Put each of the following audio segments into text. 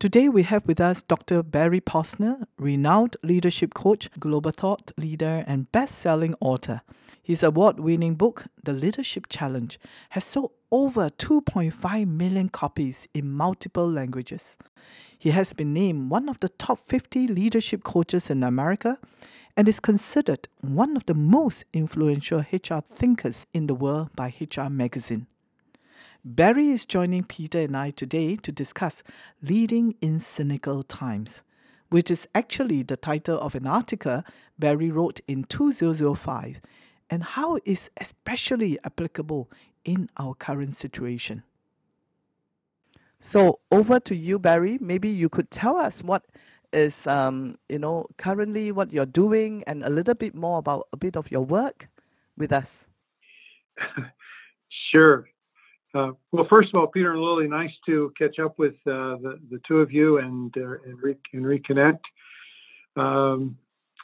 Today we have with us Dr. Barry Posner, renowned leadership coach, global thought leader, and best-selling author. His award-winning book, The Leadership Challenge, has sold over 2.5 million copies in multiple languages. He has been named one of the top 50 leadership coaches in America and is considered one of the most influential HR thinkers in the world by HR Magazine. Barry is joining Peter and I today to discuss Leading in Cynical Times, which is actually the title of an article Barry wrote in 2005 and how is especially applicable in our current situation. So, over to you, Barry. Maybe you could tell us what is, um, you know, currently what you're doing and a little bit more about a bit of your work with us. sure. Uh, well, first of all, Peter and Lily, nice to catch up with uh, the, the two of you and, uh, and, re- and, reconnect. Um,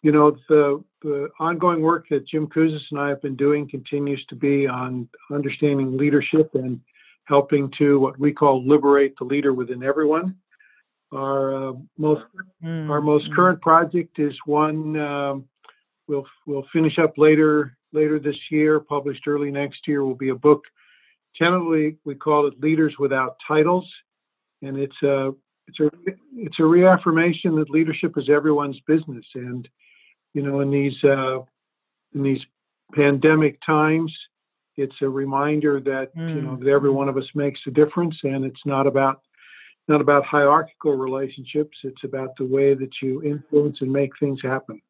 you know, the, the ongoing work that Jim Kouzes and I have been doing continues to be on understanding leadership and helping to what we call liberate the leader within everyone. Our uh, most mm, our most current project is one um, we'll we'll finish up later later this year, published early next year. Will be a book Tentatively, we call it Leaders Without Titles, and it's a it's a it's a reaffirmation that leadership is everyone's business. And you know, in these uh, in these pandemic times, it's a reminder that mm. you know that every one of us makes a difference, and it's not about not about hierarchical relationships. It's about the way that you influence and make things happen.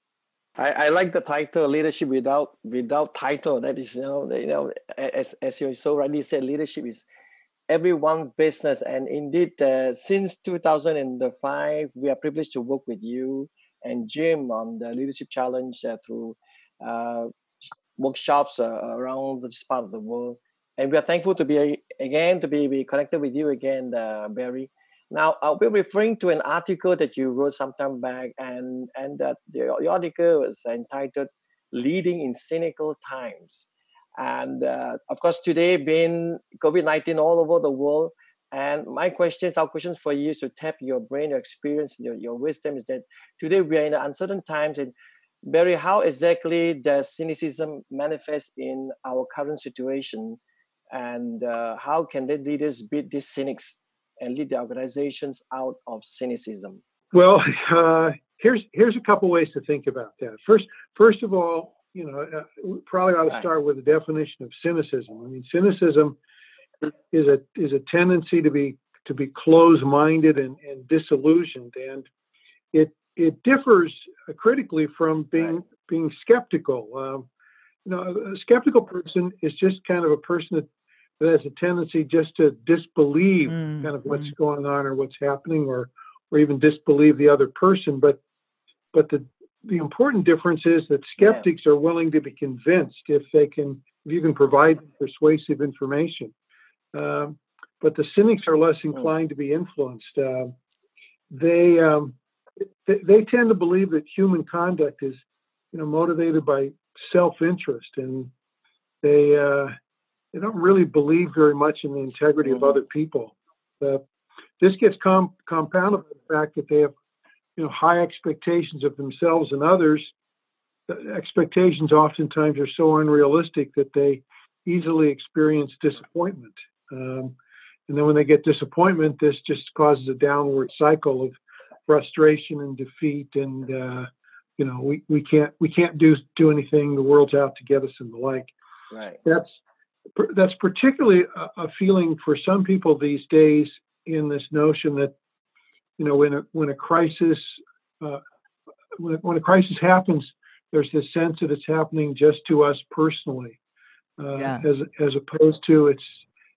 I, I like the title leadership without without title. That is, you know, you know, as as you so rightly said, leadership is everyone business. And indeed, uh, since 2005, we are privileged to work with you and Jim on the leadership challenge uh, through uh, workshops uh, around this part of the world. And we are thankful to be again to be, be connected with you again, uh, Barry. Now, I'll be referring to an article that you wrote some time back, and and that the, article was entitled "Leading in Cynical Times." And uh, of course, today being COVID nineteen all over the world, and my questions, our questions for you to tap your brain, your experience, your, your wisdom is that today we are in uncertain times. And Barry, how exactly does cynicism manifest in our current situation? And uh, how can the leaders beat these cynics and lead the organizations out of cynicism? Well, uh, here's here's a couple ways to think about that. First, first of all, you know, uh, probably ought to start with a definition of cynicism. I mean, cynicism is a is a tendency to be to be closed-minded and, and disillusioned, and it it differs critically from being right. being skeptical. Um, you know, a skeptical person is just kind of a person that has a tendency just to disbelieve mm, kind of what's mm. going on or what's happening or or even disbelieve the other person but but the the important difference is that skeptics yeah. are willing to be convinced if they can if you can provide persuasive information um, but the cynics are less hmm. inclined to be influenced uh, they, um, they they tend to believe that human conduct is you know motivated by self-interest and they uh, they don't really believe very much in the integrity of mm-hmm. other people. Uh, this gets com- compounded by the fact that they have, you know, high expectations of themselves and others. The expectations oftentimes are so unrealistic that they easily experience disappointment. Um, and then when they get disappointment, this just causes a downward cycle of frustration and defeat. And uh, you know, we, we can't we can't do do anything. The world's out to get us and the like. Right. That's that's particularly a, a, feeling for some people these days in this notion that you know when a when a crisis uh, when, a, when a crisis happens there's this sense that it's happening just to us personally uh, yeah. as as opposed to it's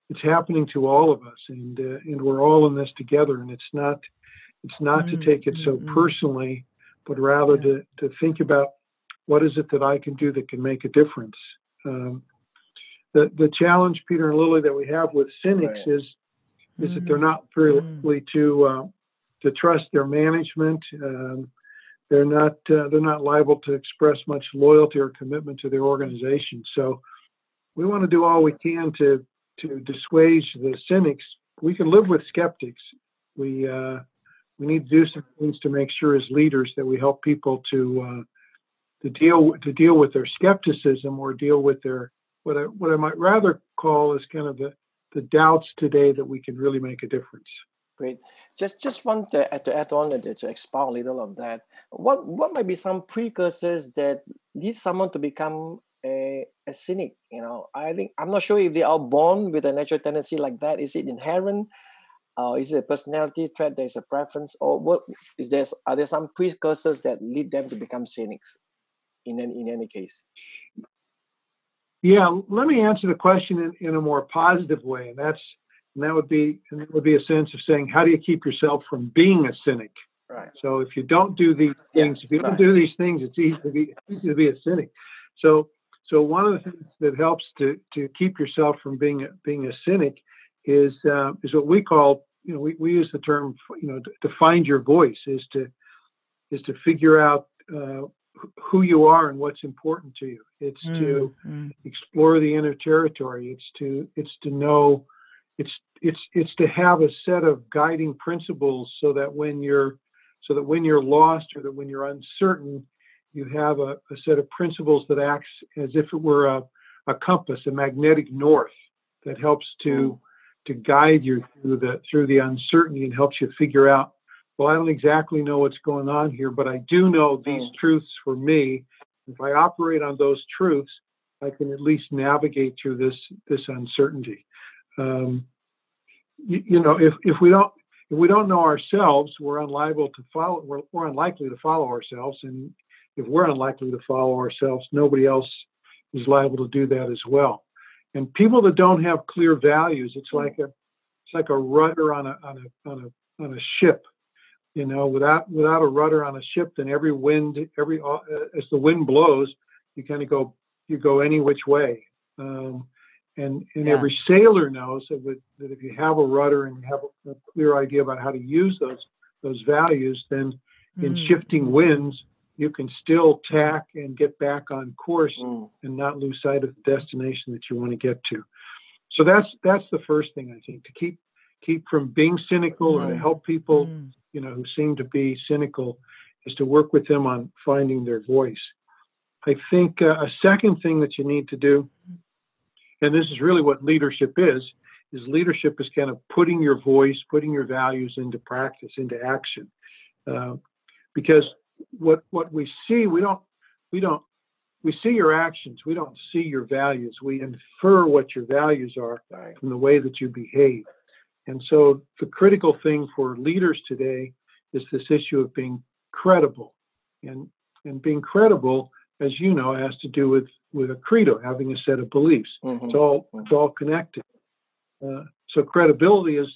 it's happening to all of us and uh, and we're all in this together and it's not it's not mm-hmm. to take it so mm-hmm. personally but rather yeah. to to think about what is it that I can do that can make a difference um, the the challenge, Peter and Lily, that we have with cynics right. is is mm-hmm. that they're not very mm-hmm. likely to uh, to trust their management. Um, they're not uh, they're not liable to express much loyalty or commitment to their organization. So we want to do all we can to to dissuade the cynics. We can live with skeptics. We uh, we need to do some things to make sure as leaders that we help people to uh, to deal to deal with their skepticism or deal with their what I what I might rather call is kind of the the doubts today that we can really make a difference. Great. Just just want to, to add on and to expound a little on that. What what might be some precursors that lead someone to become a, a cynic? You know, I think I'm not sure if they are born with a natural tendency like that. Is it inherent? Uh, is it a personality trait? There's a preference, or what is there? Are there some precursors that lead them to become cynics? In any, in any case. Yeah, let me answer the question in, in a more positive way, and that's and that would be and that would be a sense of saying, how do you keep yourself from being a cynic? Right. So if you don't do these things, yeah, if you don't do these things, it's easy to be easy to be a cynic. So so one of the things that helps to to keep yourself from being a, being a cynic is uh, is what we call you know we, we use the term you know to, to find your voice is to is to figure out uh, who you are and what's important to you. It's mm, to mm. explore the inner territory. It's to it's to know it's it's it's to have a set of guiding principles so that when you're so that when you're lost or that when you're uncertain, you have a, a set of principles that acts as if it were a, a compass, a magnetic north that helps to mm. to guide you through the through the uncertainty and helps you figure out well, I don't exactly know what's going on here, but I do know these mm. truths for me. If I operate on those truths, I can at least navigate through this this uncertainty. Um, you, you, know, if if we don't if we don't know ourselves, we're unliable to follow. We're, we're unlikely to follow ourselves, and if we're unlikely to follow ourselves, nobody else is liable to do that as well. And people that don't have clear values, it's mm. like a it's like a rudder on a on a on a on a ship you know, without without a rudder on a ship, then every wind, every uh, as the wind blows, you kind of go you go any which way. Um, and and yeah. every sailor knows that, with, that if you have a rudder and you have a, a, clear idea about how to use those those values, then mm. in shifting winds, you can still tack and get back on course mm. and not lose sight of the destination that you want to get to. So that's that's the first thing I think to keep keep from being cynical mm. or to mm. help people mm you know, who seem to be cynical, is to work with them on finding their voice. I think uh, a second thing that you need to do, and this is really what leadership is, is leadership is kind of putting your voice, putting your values into practice, into action. Uh, because what what we see, we don't we don't we see your actions, we don't see your values. We infer what your values are from the way that you behave. And so the critical thing for leaders today is this issue of being credible. And, and being credible, as you know, has to do with, with a credo, having a set of beliefs. Mm-hmm. It's all it's all connected. Uh, so credibility is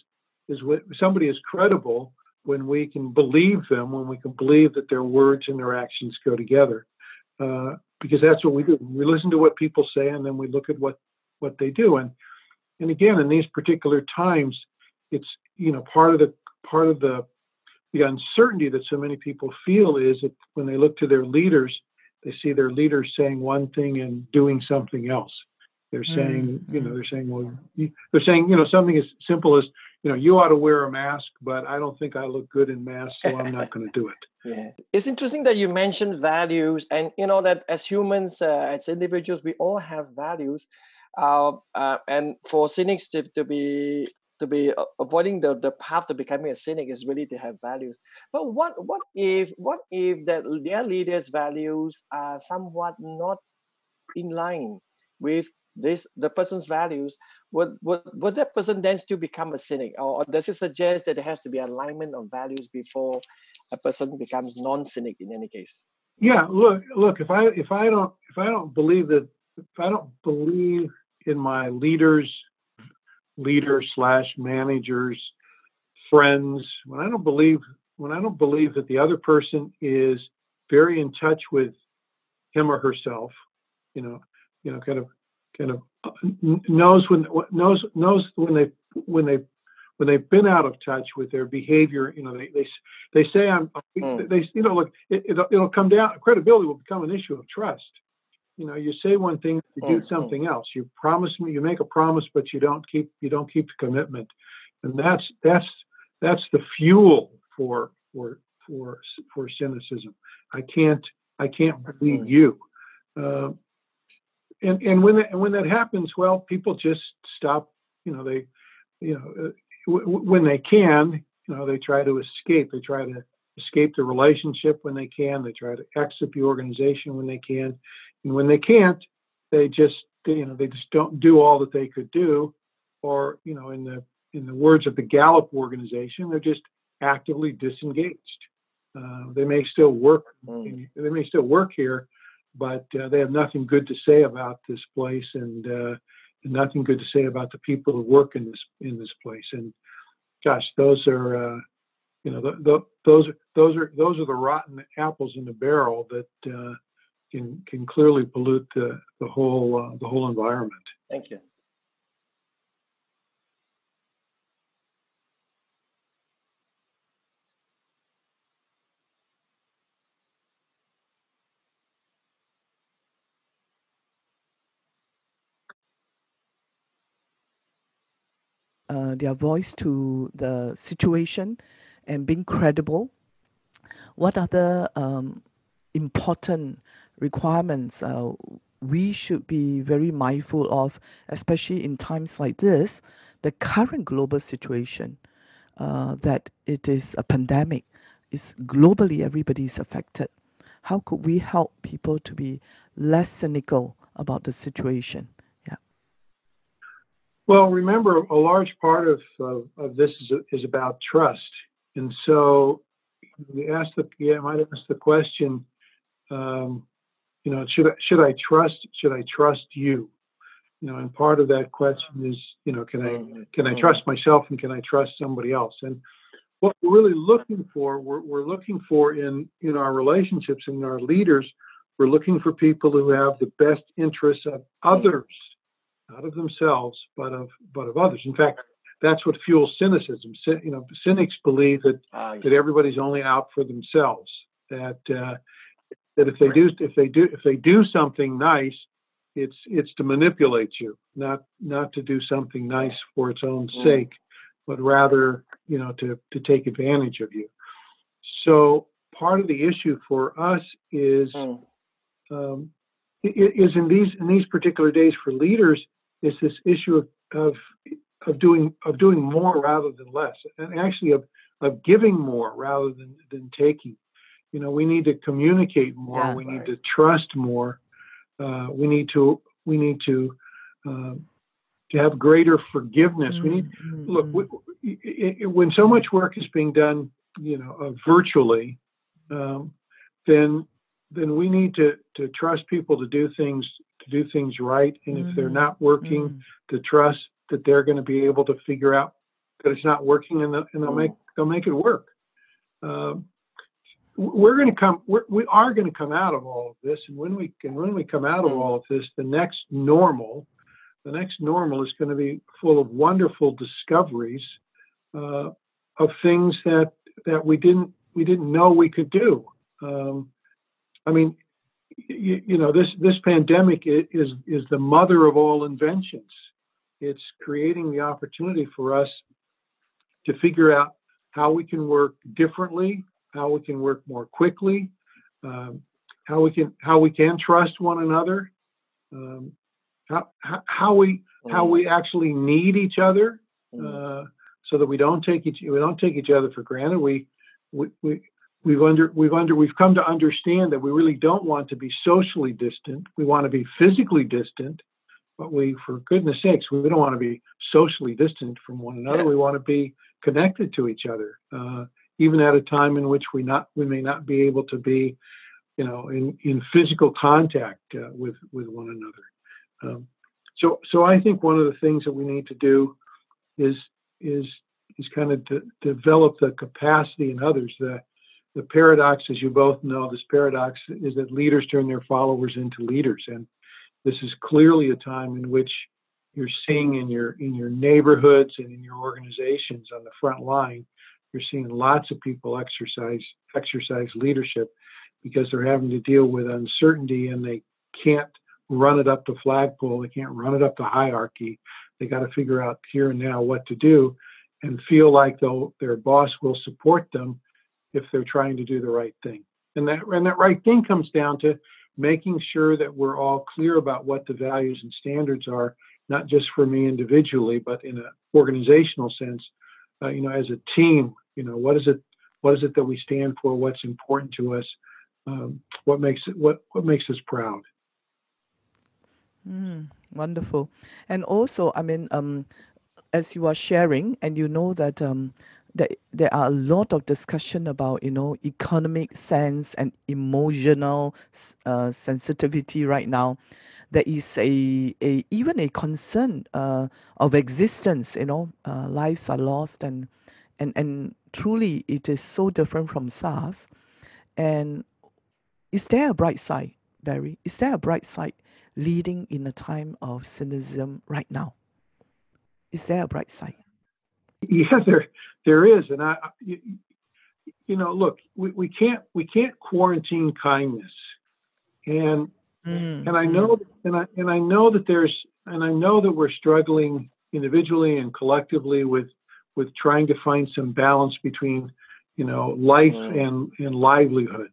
is what somebody is credible when we can believe them, when we can believe that their words and their actions go together. Uh, because that's what we do. We listen to what people say, and then we look at what what they do. And and again, in these particular times, it's you know part of the part of the the uncertainty that so many people feel is that when they look to their leaders, they see their leaders saying one thing and doing something else. They're saying, mm-hmm. you know, they're saying, well, they're saying, you know, something as simple as, you know, you ought to wear a mask, but I don't think I look good in mask, so I'm not going to do it. Yeah, it's interesting that you mentioned values, and you know that as humans, uh, as individuals, we all have values. Uh, uh, and for cynics to, to be to be uh, avoiding the, the path to becoming a cynic is really to have values. But what what if what if that their leaders' values are somewhat not in line with this the person's values? Would would would that person then still become a cynic, or, or does it suggest that there has to be alignment of values before a person becomes non-cynic in any case? Yeah, look, look. If I if I don't if I don't believe that if I don't believe in my leaders leaders slash managers, friends, when I don't believe when I don't believe that the other person is very in touch with him or herself, you know, you know, kind of kind of uh, knows when knows knows when they when they when they've been out of touch with their behavior, you know, they they, they say I'm mm. they you know look it, it'll, it'll come down credibility will become an issue of trust you know you say one thing you do mm-hmm. something else you promise me you make a promise but you don't keep you don't keep the commitment and that's that's that's the fuel for for for for cynicism. I can't I can't believe you. Uh, and and when that and when that happens, well, people just stop. You know, they you know uh, w- when they can, you know, they try to escape. They try to escape the relationship when they can. They try to exit the organization when they can, and when they can't, they just you know they just don't do all that they could do, or you know, in the in the words of the Gallup organization, they're just actively disengaged. Uh, they may still work. Mm. They may still work here, but uh, they have nothing good to say about this place, and, uh, nothing good to say about the people who work in this in this place. And gosh, those are uh, you know the, the, those those are those are the rotten apples in the barrel that uh, can can clearly pollute the the whole uh, the whole environment. Thank you. uh, their voice to the situation and being credible? What are the um, important requirements uh, we should be very mindful of, especially in times like this, the current global situation, uh, that it is a pandemic, is globally everybody is affected. How could we help people to be less cynical about the situation? Yeah. Well, remember, a large part of, of, of this is, is about trust. And so you ask the, yeah, I might ask the question, um, you know, should I, should I trust, should I trust you? You know, and part of that question is, you know, can I, can I trust myself and can I trust somebody else? And what we're really looking for, we're, we're looking for in, in our relationships and our leaders, we're looking for people who have the best interests of others not of themselves, but of but of others. In fact, that's what fuels cynicism. You know, cynics believe that Ah, that everybody's only out for themselves. That uh, that if they do if they do if they do something nice, it's it's to manipulate you, not not to do something nice for its own Mm. sake, but rather you know to to take advantage of you. So part of the issue for us is Mm. um, is in these in these particular days for leaders is this issue of, of of doing of doing more rather than less, and actually of of giving more rather than than taking. You know, we need to communicate more. Yeah. we need to trust more. Uh, we need to we need to uh, to have greater forgiveness. We need Mm, look mm, w- i- i- when so much work is being done you know uh, virtually um, then then we need to to trust people to do things to do things right and if they're Mhm, not working mm. to trust that they're going to be able to figure out that it's not working and, they'll- and they'll Mm. make they'll make it work um, we're going to come we're, we are going to come out of all of this and when we and when we come out of Mm. all of this the next normal the next normal is going to be full of wonderful discoveries uh, of things that that we didn't we didn't know we could do. Um, I mean, you, you know, this this pandemic is is the mother of all inventions. It's creating the opportunity for us to figure out how we can work differently, how we can work more quickly, um, how we can how we can trust one another, um, how, how we how we actually need each other Mm. uh, so that we don't take each we don't take each other for granted. We we, we we've under we've under we've come to understand that we really don't want to be socially distant. We want to be physically distant, but we, for goodness sakes, we don't want to be socially distant from one another. Yeah. We want to be connected to each other, uh, even at a time in which we not we may not be able to be, you know, in in physical contact uh, with with one another. Um, so so I think one of the things that we need to do is is is kind of de- develop the capacity in others. The the paradox, as you both know, this paradox is that leaders turn their followers into leaders, and this is clearly a time in which you're seeing in your in your neighborhoods and in your organizations on the front line, you're seeing lots of people exercise exercise leadership because they're having to deal with uncertainty and they can't run it up the flagpole, they can't run it up the hierarchy. They got to figure out here and now what to do, and feel like though their boss will support them if they're trying to do the right thing. And that and that right thing comes down to making sure that we're all clear about what the values and standards are, not just for me individually, but in an organizational sense. Uh, you know, as a team, you know, what is it? What is it that we stand for? What's important to us? Um, what makes it? What what makes us proud? Mm, wonderful. And also, I mean, um, as you are sharing, and you know that um, that there are a lot of discussion about you know economic sense and emotional uh, sensitivity right now. There is a, a even a concern uh, of existence. You know, uh, lives are lost, and and and truly, it is so different from SARS. And is there a bright side, Barry? Is there a bright side leading in a time of cynicism right now? Is there a bright side? Yeah, there there is, and I, you, you know, look, we, we can't we can't quarantine kindness, and mm, and I know mm. and I and I know that there's and I know that we're struggling individually and collectively with with trying to find some balance between you know life mm. and and livelihood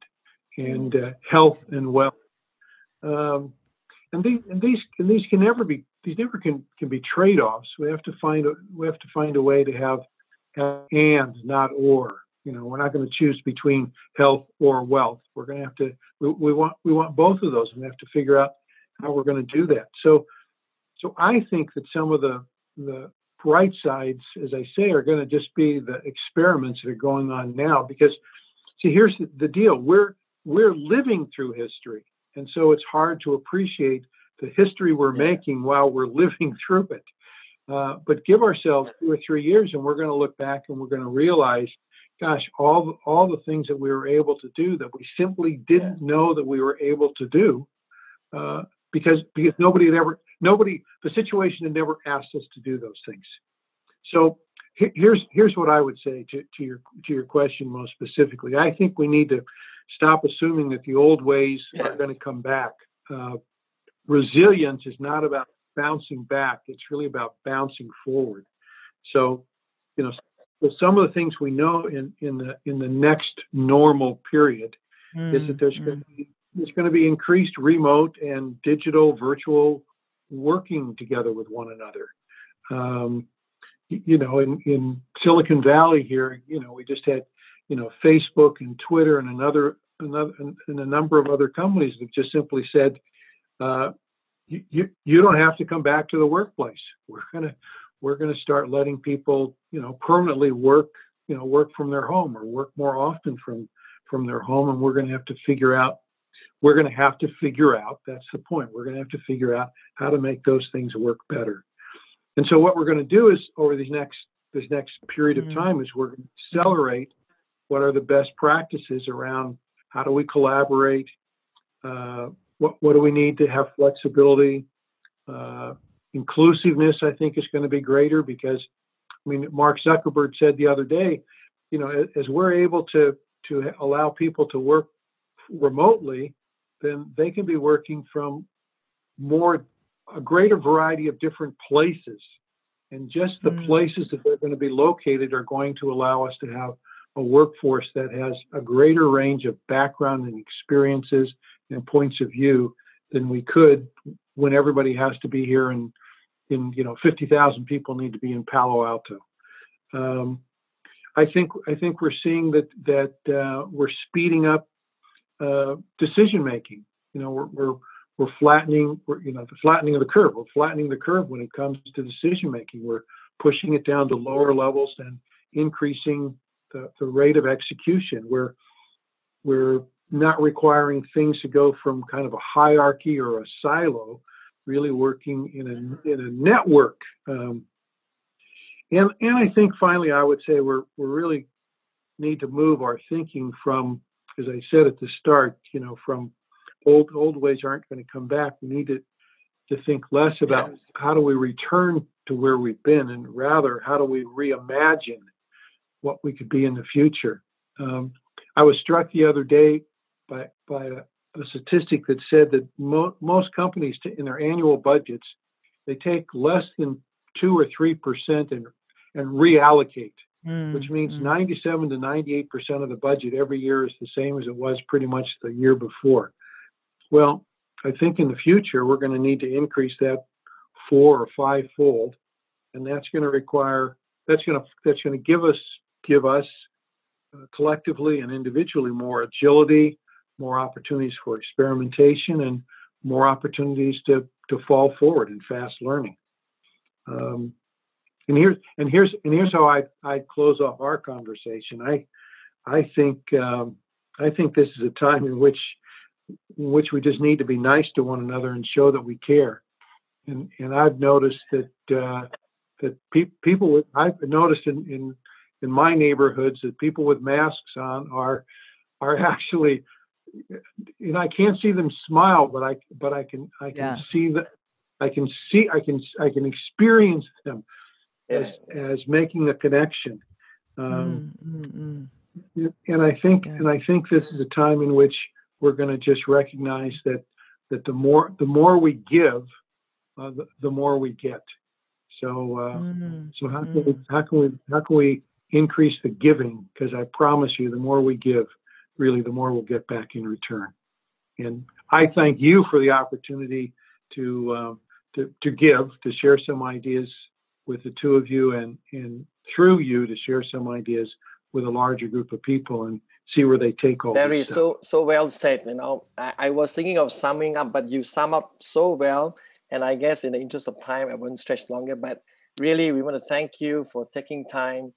and uh, health and wealth. Um, and these and these and these can never be these never can can be trade-offs. We have to find a we have to find a way to have, have and not or. You know, we're not going to choose between health or wealth. We're going to have to we, we want we want both of those, and we have to figure out how we're going to do that. So, so I think that some of the the bright sides, as I say, are going to just be the experiments that are going on now. Because, see, here's the, deal: we're we're living through history, and so it's hard to appreciate the history we're yeah. making while we're living through it. Uh, but give ourselves two or three years, and we're going to look back and we're going to realize, gosh, all all the things that we were able to do that we simply didn't yeah. know that we were able to do, uh, because because nobody had ever nobody the situation had never asked us to do those things. So here's here's what I would say to, to your to your question most specifically. I think we need to stop assuming that the old ways yeah. are going to come back. Uh, resilience is not about bouncing back, it's really about bouncing forward. So, you know, so some of the things we know in, in the in the next normal period mm, is that there's mm. going to be there's going to be increased remote and digital virtual working together with one another. Um, you know, in, in Silicon Valley here, you know, we just had, you know, Facebook and Twitter and another, another, and a number of other companies that just simply said, uh, you, you don't have to come back to the workplace. We're gonna we're gonna start letting people you know permanently work you know work from their home or work more often from from their home, and we're gonna have to figure out we're gonna have to figure out that's the point. We're gonna have to figure out how to make those things work better. And so what we're gonna do is over these next this next period of mm-hmm. time is we're going to accelerate what are the best practices around how do we collaborate, uh, what, what do we need to have flexibility? Uh, inclusiveness, I think, is going to be greater because, I mean, Mark Zuckerberg said the other day, you know, as, as we're able to to allow people to work remotely, then they can be working from more a greater variety of different places. And just the mm. places that they're going to be located are going to allow us to have a workforce that has a greater range of background and experiences and points of view than we could when everybody has to be here and in you know 50,000 people need to be in Palo Alto. Um, I think I think we're seeing that that uh, we're speeding up uh, decision making. You know, we're, we're we're flattening, we're, you know, the flattening of the curve. We're flattening the curve when it comes to decision making. We're pushing it down to lower levels and increasing the, the rate of execution. We're we're not requiring things to go from kind of a hierarchy or a silo, really working in a in a network. Um, and and I think finally, I would say we're we really need to move our thinking from, as I said at the start, you know, from old old ways aren't going to come back. We need to to think less about how do we return to where we've been, and rather how do we reimagine what we could be in the future. Um, I was struck the other day by by a, a statistic that said that mo- most companies t- in their annual budgets they take less than two or three percent and and reallocate, Mm, which means mm. 97 to 98 percent of the budget every year is the same as it was pretty much the year before. Well, I think in the future we're going to need to increase that four or five fold, and that's going to require that's going to that's going to give us give us uh, collectively and individually more agility, more opportunities for experimentation, and more opportunities to to fall forward in fast learning. Um, and here's and here's and here's how I I close off our conversation. I I think um, I think this is a time in which in which we just need to be nice to one another and show that we care. And and I've noticed that uh, that pe- people with, I've noticed in, in in my neighborhoods that people with masks on are are actually and I can't see them smile, but I but I can I can Yeah. see that I can see I can I can experience them as Yeah. as making a connection. Um, Mm, mm, mm. and I think Yeah. and I think this is a time in which we're going to just recognize that that the more the more we give, uh, the, the more we get. So uh, Mm, so how can we how can we how can we increase the giving? Because I promise you, the more we give, really, the more we'll get back in return. And I thank you for the opportunity to um, to to give to share some ideas with the two of you, and and through you to share some ideas with a larger group of people and see where they take all Very so so well said. You know, I, I was thinking of summing up, but you sum up so well. And I guess in the interest of time, I won't stretch longer. But really, we want to thank you for taking time,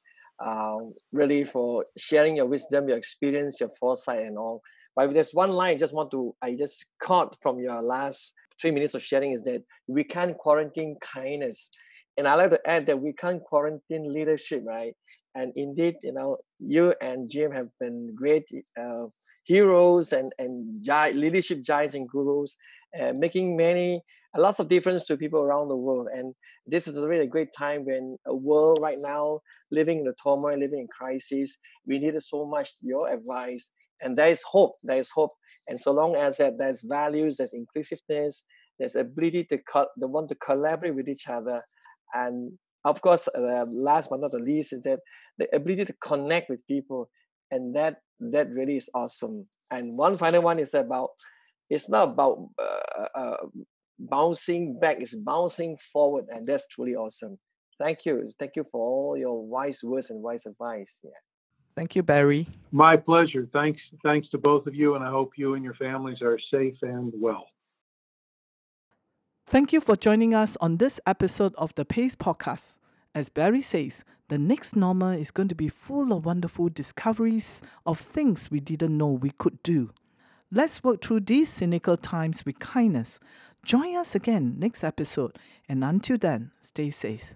uh, really for sharing your wisdom, your experience, your foresight, and all. But if there's one line I just want to, I just caught from your last three minutes of sharing is that we can't quarantine kindness. And I like to add that we can't quarantine leadership, right? And indeed, you know, you and Jim have been great uh, heroes and and gi- leadership giants and gurus, uh, making many a lots of difference to people around the world. And this is a really great time when a world right now living in the turmoil, living in crisis, we needed so much your advice. And there is hope. There is hope. And so long as that there's values, there's inclusiveness, there's ability to co- the want to collaborate with each other, and of course, uh, last but not the least is that the ability to connect with people, and that that really is awesome. And one final one is about it's not about uh, uh, bouncing back; it's bouncing forward, and that's truly awesome. Thank you, thank you for all your wise words and wise advice. Yeah. Thank you, Barry. My pleasure. Thanks thanks to both of you, and I hope you and your families are safe and well. Thank you for joining us on this episode of the Pace Podcast. As Barry says, the next normal is going to be full of wonderful discoveries of things we didn't know we could do. Let's work through these cynical times with kindness. Join us again next episode, and until then, stay safe.